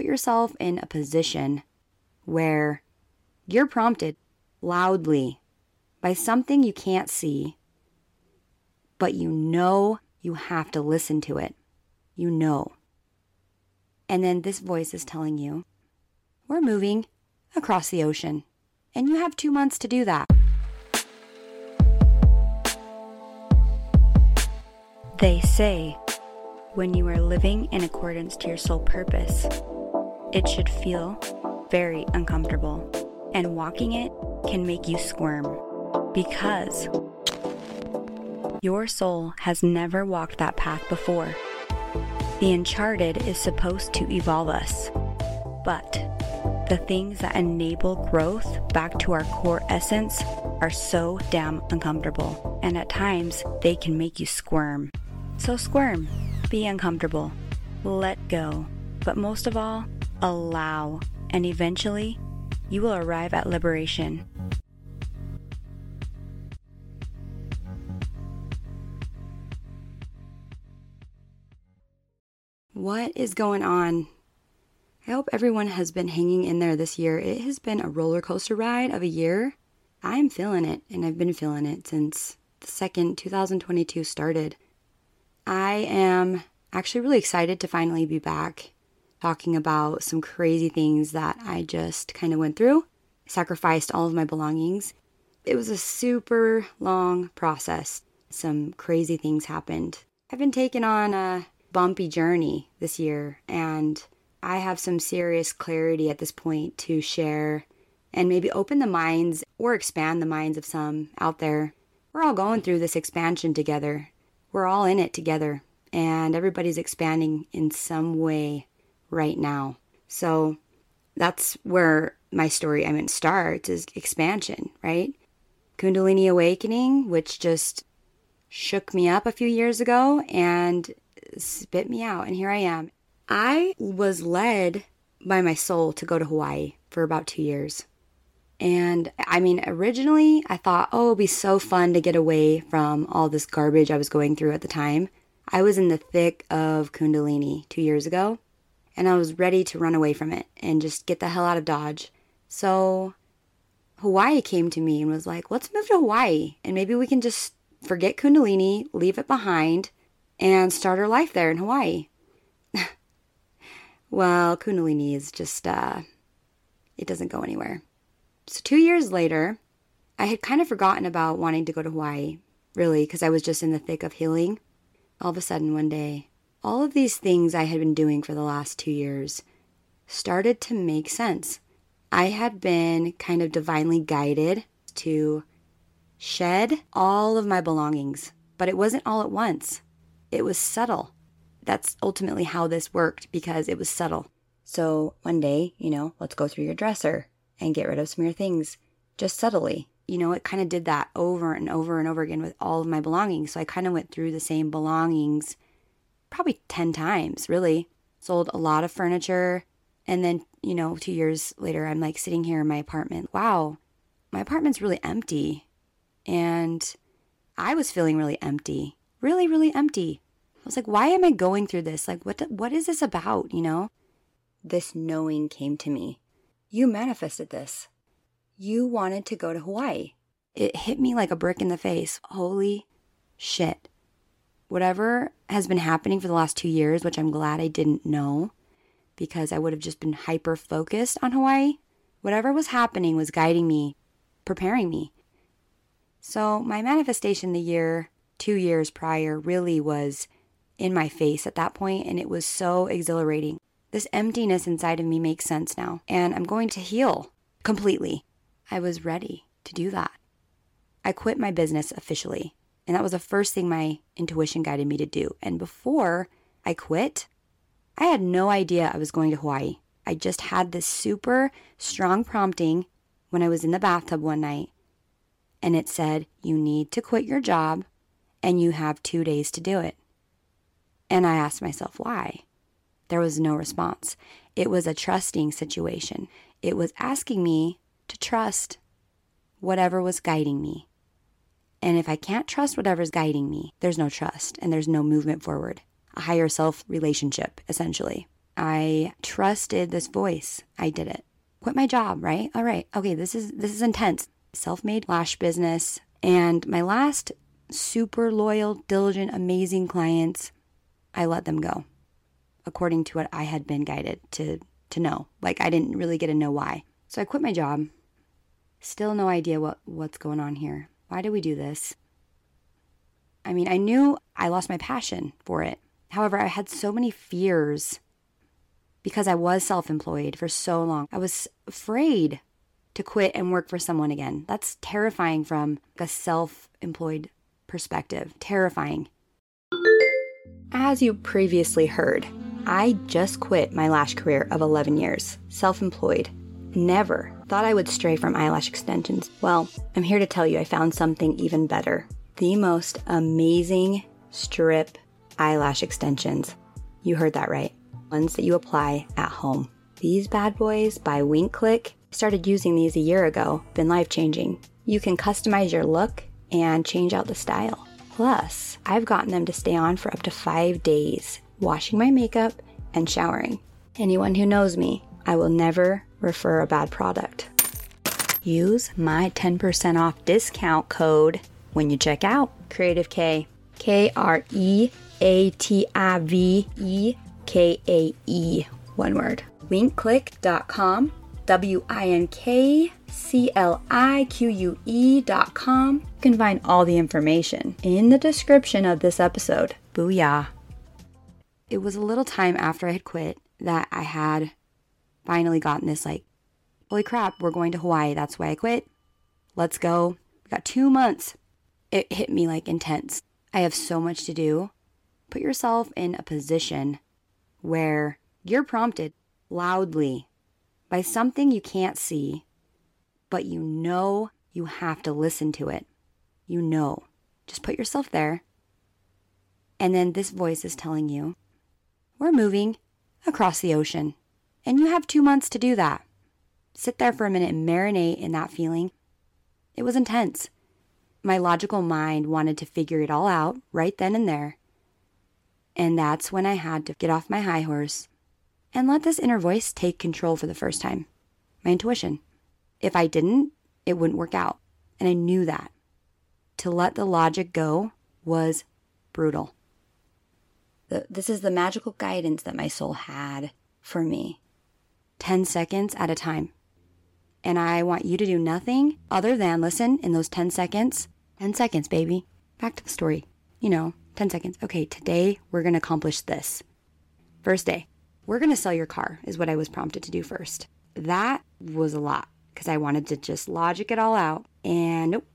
put yourself in a position where you're prompted loudly by something you can't see, but you know you have to listen to it. You know. And then this voice is telling you, we're moving across the ocean, and you have two months to do that. They say when you are living in accordance to your soul purpose, it should feel very uncomfortable, and walking it can make you squirm because your soul has never walked that path before. The uncharted is supposed to evolve us, but the things that enable growth back to our core essence are so damn uncomfortable, and at times they can make you squirm. So squirm, be uncomfortable, let go, but most of all, allow, and eventually you will arrive at liberation. What is going on? I hope everyone has been hanging in there this year. It has been a roller coaster ride of a year. I'm feeling it, and I've been feeling it since the second 2022 started. I am actually really excited to finally be back talking about some crazy things that I just kind of went through. sacrificed all of my belongings. It was a super long process. Some crazy things happened. I've been taking on a bumpy journey this year, and I have some serious clarity at this point to share and maybe open the minds or expand the minds of some out there. We're all going through this expansion together we're all in it together and everybody's expanding in some way right now. So that's where my story, I mean, starts is expansion, right? Kundalini awakening, which just shook me up a few years ago and spit me out. And here I am. I was led by my soul to go to Hawaii for about two years. And I mean, originally I thought, oh, it'll be so fun to get away from all this garbage I was going through at the time. I was in the thick of Kundalini two years ago, and I was ready to run away from it and just get the hell out of Dodge. So Hawaii came to me and was like, let's move to Hawaii, and maybe we can just forget Kundalini, leave it behind, and start our life there in Hawaii. well, Kundalini is just, uh, it doesn't go anywhere. So, two years later, I had kind of forgotten about wanting to go to Hawaii, really, because I was just in the thick of healing. All of a sudden, one day, all of these things I had been doing for the last two years started to make sense. I had been kind of divinely guided to shed all of my belongings, but it wasn't all at once. It was subtle. That's ultimately how this worked because it was subtle. So one day, you know, let's go through your dresser and get rid of some of your things just subtly. You know, it kind of did that over and over and over again with all of my belongings. So I kind of went through the same belongings probably 10 times, really. Sold a lot of furniture. And then, you know, two years later, I'm like sitting here in my apartment. Wow, my apartment's really empty. And I was feeling really empty, really, really empty. I was like, why am I going through this? Like, what, what is this about? You know? This knowing came to me. You manifested this. You wanted to go to Hawaii. It hit me like a brick in the face. Holy shit. Whatever has been happening for the last two years, which I'm glad I didn't know because I would have just been hyper focused on Hawaii, whatever was happening was guiding me, preparing me. So, my manifestation the year, two years prior, really was in my face at that point, and it was so exhilarating. This emptiness inside of me makes sense now, and I'm going to heal completely. I was ready to do that. I quit my business officially, and that was the first thing my intuition guided me to do. And before I quit, I had no idea I was going to Hawaii. I just had this super strong prompting when I was in the bathtub one night, and it said, You need to quit your job, and you have two days to do it. And I asked myself, Why? There was no response. It was a trusting situation. It was asking me to trust whatever was guiding me. And if I can't trust whatever's guiding me, there's no trust and there's no movement forward. A higher self relationship, essentially. I trusted this voice. I did it. Quit my job, right? All right. Okay, this is this is intense. Self-made lash business and my last super loyal, diligent, amazing clients, I let them go according to what I had been guided to to know. Like I didn't really get to know why. So I quit my job. Still no idea what what's going on here. Why did we do this? I mean, I knew I lost my passion for it. However, I had so many fears because I was self-employed for so long. I was afraid to quit and work for someone again. That's terrifying from a self-employed perspective. Terrifying. As you previously heard, I just quit my lash career of 11 years, self employed. Never thought I would stray from eyelash extensions. Well, I'm here to tell you I found something even better. The most amazing strip eyelash extensions. You heard that right. Ones that you apply at home. These bad boys by Wink Clique started using these a year ago, been life changing. You can customize your look and change out the style. Plus, I've gotten them to stay on for up to five days washing my makeup, and showering. Anyone who knows me, I will never refer a bad product. Use my 10% off discount code when you check out Kreative Kae. K R E A T I V E K A E. One word. Winkclique.com. W I N K C L I Q U E.com. You can find all the information in the description of this episode. Booyah it was a little time after I had quit that I had finally gotten this like, holy crap, we're going to Hawaii. That's why I quit. Let's go. We got two months. It hit me like intense. I have so much to do. Put yourself in a position where you're prompted loudly by something you can't see, but you know you have to listen to it. You know. Just put yourself there. And then this voice is telling you, we're moving across the ocean. And you have two months to do that. Sit there for a minute and marinate in that feeling. It was intense. My logical mind wanted to figure it all out right then and there. And that's when I had to get off my high horse and let this inner voice take control for the first time my intuition. If I didn't, it wouldn't work out. And I knew that. To let the logic go was brutal. The, this is the magical guidance that my soul had for me 10 seconds at a time. And I want you to do nothing other than listen in those 10 seconds. 10 seconds, baby. Back to the story. You know, 10 seconds. Okay, today we're going to accomplish this. First day, we're going to sell your car, is what I was prompted to do first. That was a lot because I wanted to just logic it all out. And nope.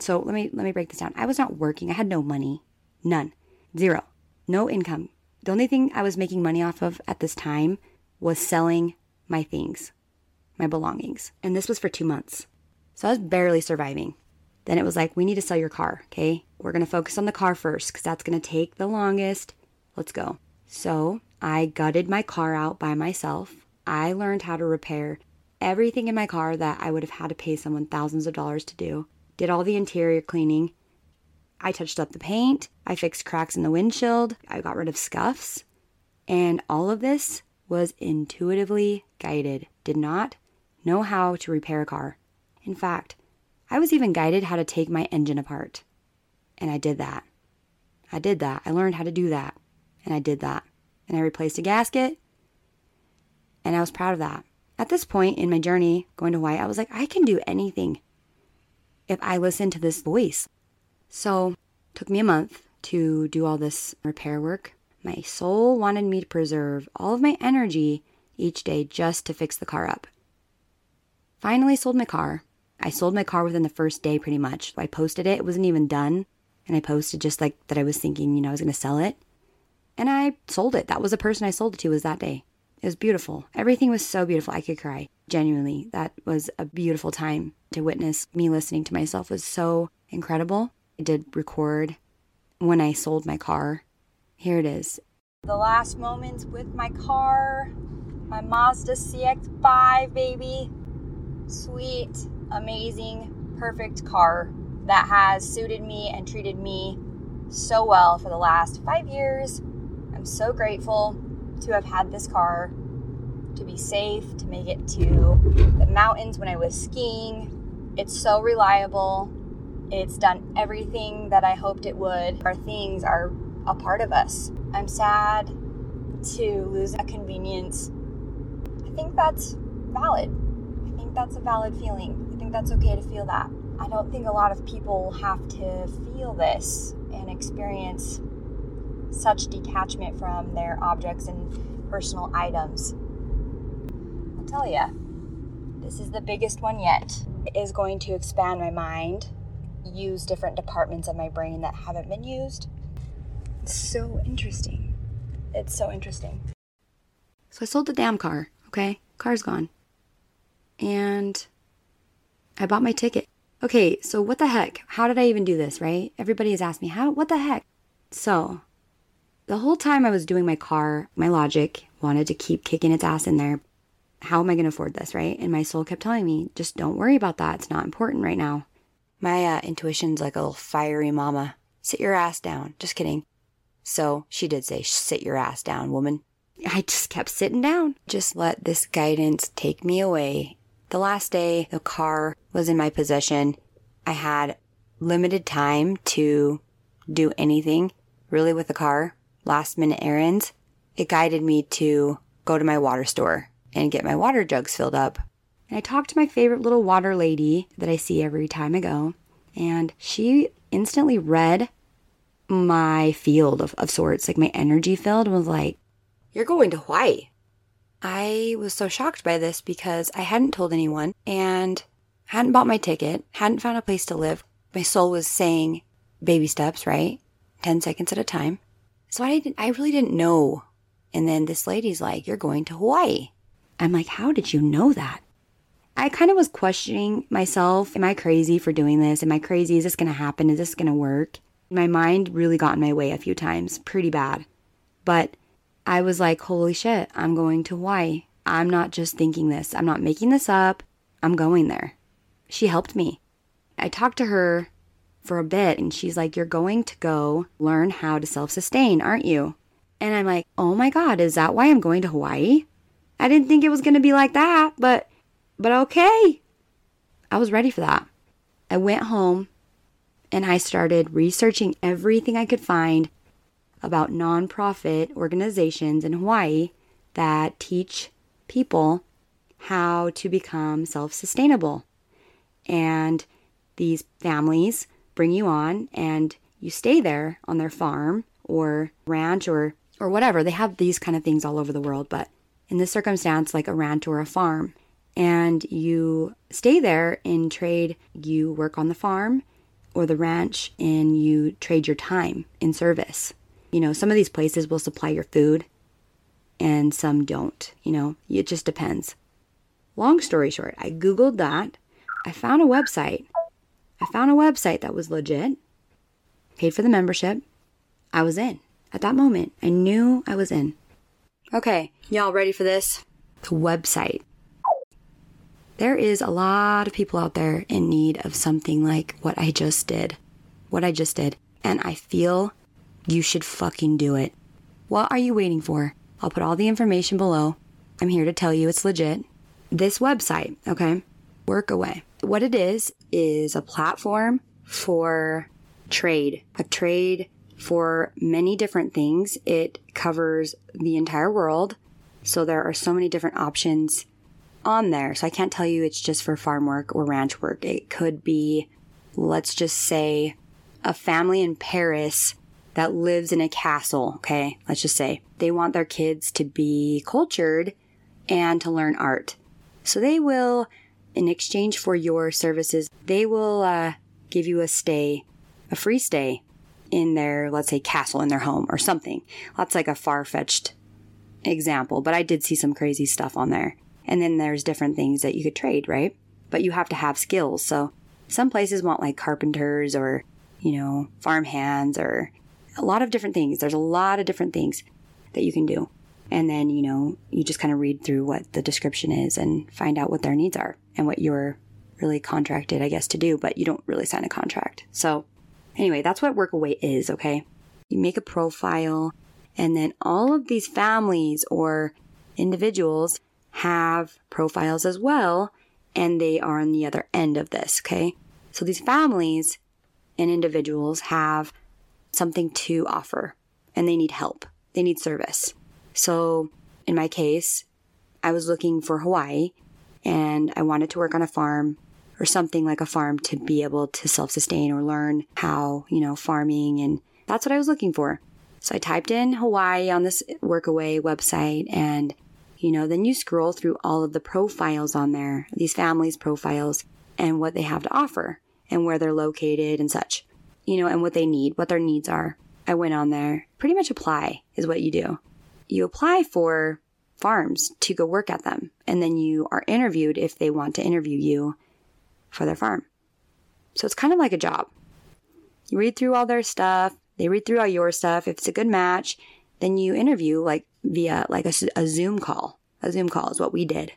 So let me let me break this down. I was not working. I had no money. None. Zero no income. The only thing I was making money off of at this time was selling my things, my belongings. And this was for two months. So I was barely surviving. Then it was like, we need to sell your car, okay? We're to focus on the car first because that's to take the longest. Let's go. So I gutted my car out by myself. I learned how to repair everything in my car that I would have had to pay someone thousands of dollars to do. Did all the interior cleaning, I touched up the paint, I fixed cracks in the windshield, I got rid of scuffs, and all of this was intuitively guided. Did not know how to repair a car. In fact, I was even guided how to take my engine apart. And I did that. I did that. I learned how to do that. And I did that. And I replaced a gasket. And I was proud of that. At this point in my journey going to Hawaii, I was like, I can do anything if I listen to this voice. So, took me a month to do all this repair work. My soul wanted me to preserve all of my energy each day just to fix the car up. Finally sold my car. I sold my car within the first day pretty much. I posted it, it wasn't even done, and I posted just like that I was thinking, you know, I was going to sell it. And I sold it. That was the person I sold it to was that day. It was beautiful. Everything was so beautiful. I could cry. Genuinely, that was a beautiful time to witness. Me listening to myself was so incredible. I did record when I sold my car. Here it is. The last moments with my car, my Mazda CX5, baby. Sweet, amazing, perfect car that has suited me and treated me so well for the last five years. I'm so grateful to have had this car to be safe, to make it to the mountains when I was skiing. It's so reliable. It's done everything that I hoped it would. Our things are a part of us. I'm sad to lose a convenience. I think that's valid. I think that's a valid feeling. I think that's okay to feel that. I don't think a lot of people have to feel this and experience such detachment from their objects and personal items. I'll tell you, this is the biggest one yet. It is going to expand my mind, use different departments of my brain that haven't been used. So interesting. It's so interesting. So I sold the damn car, okay? Car's gone. And I bought my ticket. Okay, so what the heck? How did I even do this, right? Everybody has asked me, how, what the heck? So, the whole time I was doing my car, my logic wanted to keep kicking its ass in there. How am I going to afford this, right? And my soul kept telling me, just don't worry about that. It's not important right now. My uh, intuition's like a little fiery mama. Sit your ass down. Just kidding. So she did say, sit your ass down, woman. I just kept sitting down. Just let this guidance take me away. The last day the car was in my possession, I had limited time to do anything really with the car, last minute errands. It guided me to go to my water store and get my water jugs filled up. And I talked to my favorite little water lady that I see every time I go, and she instantly read my field of, of sorts, like my energy field, was like, You're going to Hawaii. I was so shocked by this because I hadn't told anyone and hadn't bought my ticket, hadn't found a place to live. My soul was saying baby steps, right? 10 seconds at a time. So I didn't, I really didn't know. And then this lady's like, You're going to Hawaii. I'm like, How did you know that? I kind of was questioning myself. Am I crazy for doing this? Am I crazy? Is this going to happen? Is this going to work? My mind really got in my way a few times, pretty bad. But I was like, holy shit, I'm going to Hawaii. I'm not just thinking this. I'm not making this up. I'm going there. She helped me. I talked to her for a bit and she's like, You're going to go learn how to self sustain, aren't you? And I'm like, Oh my God, is that why I'm going to Hawaii? I didn't think it was going to be like that, but, but okay. I was ready for that. I went home and I started researching everything I could find about nonprofit organizations in Hawaii that teach people how to become self sustainable. And these families bring you on and you stay there on their farm or ranch or, or whatever. They have these kind of things all over the world, but in this circumstance, like a ranch or a farm. And you stay there in trade, you work on the farm or the ranch and you trade your time in service. You know, some of these places will supply your food and some don't. You know, it just depends. Long story short, I Googled that. I found a website. I found a website that was legit, paid for the membership. I was in. At that moment, I knew I was in. Okay, y'all ready for this? The website. There is a lot of people out there in need of something like what I just did. What I just did. And I feel you should fucking do it. What are you waiting for? I'll put all the information below. I'm here to tell you it's legit. This website, okay? Workaway. What it is, is a platform for trade, a trade for many different things. It covers the entire world. So there are so many different options on there. So I can't tell you it's just for farm work or ranch work. It could be, let's just say, a family in Paris that lives in a castle. Okay. Let's just say they want their kids to be cultured and to learn art. So they will, in exchange for your services, they will uh, give you a stay, a free stay in their, let's say, castle in their home or something. That's like a far fetched example, but I did see some crazy stuff on there. And then there's different things that you could trade, right? But you have to have skills. So some places want like carpenters or, you know, farm hands or a lot of different things. There's a lot of different things that you can do. And then, you know, you just kind of read through what the description is and find out what their needs are and what you're really contracted, I guess, to do, but you don't really sign a contract. So, anyway, that's what Workaway is, okay? You make a profile And then all of these families or individuals have profiles as well, and they are on the other end of this, okay? So these families and individuals have something to offer and they need help. They need service. So in my case, I was looking for Hawaii and I wanted to work on a farm or something like a farm to be able to self sustain or learn how, you know, farming. And that's what I was looking for. So I typed in Hawaii on this Workaway website and, you know, then you scroll through all of the profiles on there, these families' profiles and what they have to offer and where they're located and such, you know, and what they need, what their needs are. I went on there. Pretty much apply is what you do. You apply for farms to go work at them, and then you are interviewed if they want to interview you for their farm. So it's kind of like a job. You read through all their stuff, they read through all your stuff. If it's a good match, then you interview like via like a, a Zoom call. A Zoom call is what we did.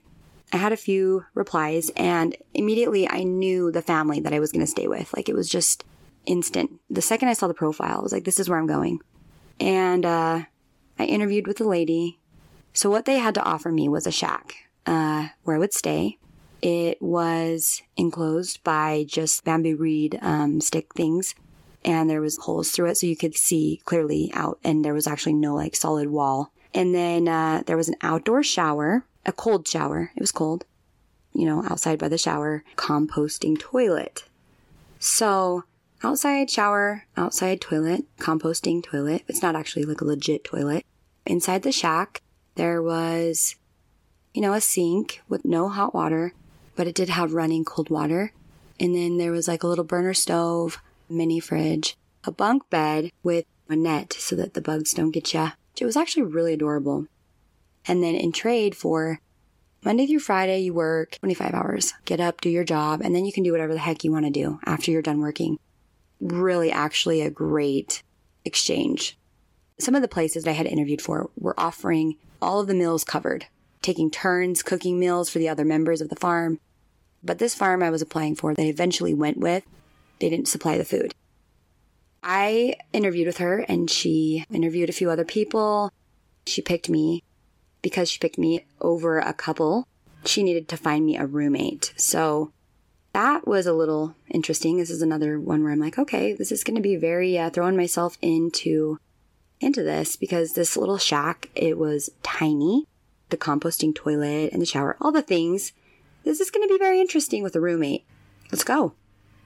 I had a few replies and immediately I knew the family that I was going to stay with. Like it was just instant. The second I saw the profile, I was like, this is where I'm going. And uh, I interviewed with the lady. So what they had to offer me was a shack uh, where I would stay. It was enclosed by just bamboo reed um, stick things, and there was holes through it so you could see clearly out. And there was actually no like solid wall. And then uh, there was an outdoor shower, a cold shower. It was cold, you know, outside by the shower, composting toilet. So outside shower, outside toilet, composting toilet. It's not actually like a legit toilet. Inside the shack, there was, you know, a sink with no hot water, but it did have running cold water. And then there was like a little burner stove, mini fridge, a bunk bed with a net so that the bugs don't get you. It was actually really adorable. And then in trade for Monday through Friday, you work 25 hours, get up, do your job, and then you can do whatever the heck you want to do after you're done working really actually a great exchange. Some of the places that I had interviewed for were offering all of the meals covered, taking turns cooking meals for the other members of the farm. But this farm I was applying for, they eventually went with, they didn't supply the food. I interviewed with her and she interviewed a few other people. She picked me because she picked me over a couple. She needed to find me a roommate. So that was a little interesting. This is another one where I'm like, okay, this is going to be very uh, throwing myself into into this because this little shack it was tiny, the composting toilet and the shower, all the things. This is going to be very interesting with a roommate. Let's go.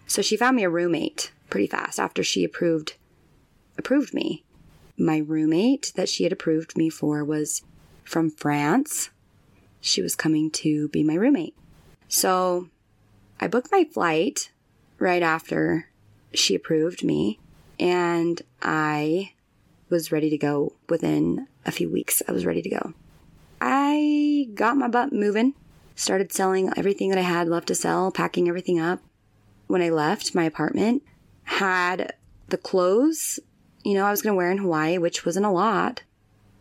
So she found me a roommate pretty fast after she approved approved me. My roommate that she had approved me for was from France. She was coming to be my roommate. So I booked my flight right after she approved me, and I was ready to go within a few weeks. I was ready to go. I got my butt moving, started selling everything that I had left to sell, packing everything up. When I left my apartment, had the clothes, you know, I was going to wear in Hawaii, which wasn't a lot.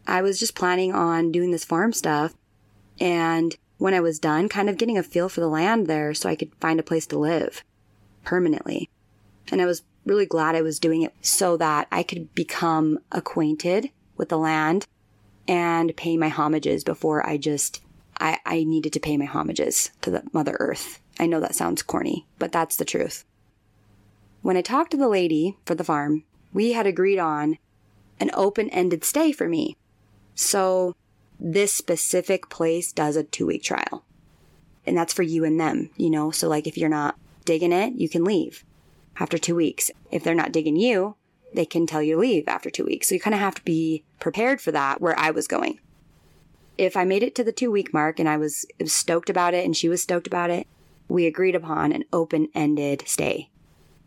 I was just planning on doing this farm stuff and when I was done, kind of getting a feel for the land there so I could find a place to live permanently. And I was really glad I was doing it so that I could become acquainted with the land and pay my homages before I just, I, I needed to pay my homages to the Mother Earth. I know that sounds corny, but that's the truth. When I talked to the lady for the farm, we had agreed on an open ended stay for me. So this specific place does a two week trial. And that's for you and them, you know? So, like, if you're not digging it, you can leave after two weeks. If they're not digging you, they can tell you to leave after two weeks. So, you kind of have to be prepared for that where I was going. If I made it to the two week mark and I was, stoked about it and she was stoked about it, we agreed upon an open ended stay.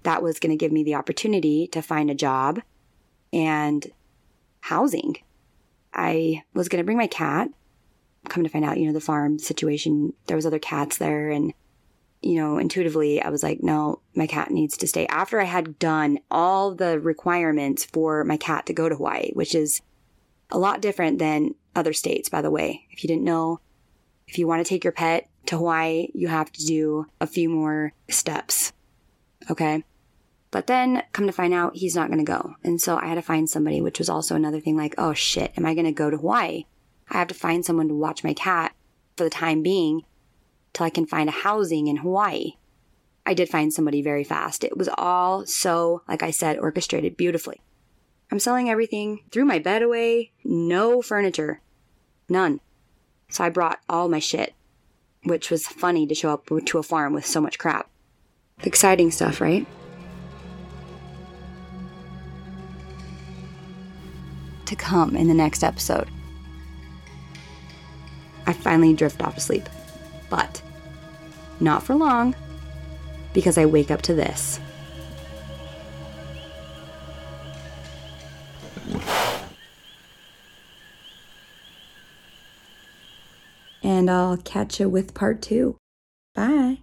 That was going to give me the opportunity to find a job and housing I was going to bring my cat. Come to find out, you know, the farm situation, there was other cats there. And, you know, intuitively, I was like, no, my cat needs to stay. After I had done all the requirements for my cat to go to Hawaii, which is a lot different than other states, by the way. If you didn't know, if you want to take your pet to Hawaii, you have to do a few more steps. Okay. But then come to find out he's not going to go. And so I had to find somebody, which was also another thing like, oh shit, am I going to go to Hawaii? I have to find someone to watch my cat for the time being till I can find a housing in Hawaii. I did find somebody very fast. It was all so, like I said, orchestrated beautifully. I'm selling everything, threw my bed away, no furniture, none. So I brought all my shit, which was funny to show up to a farm with so much crap. Exciting stuff, right? To come in the next episode. I finally drift off to sleep. But not for long, because I wake up to this. And I'll catch you with part two. Bye.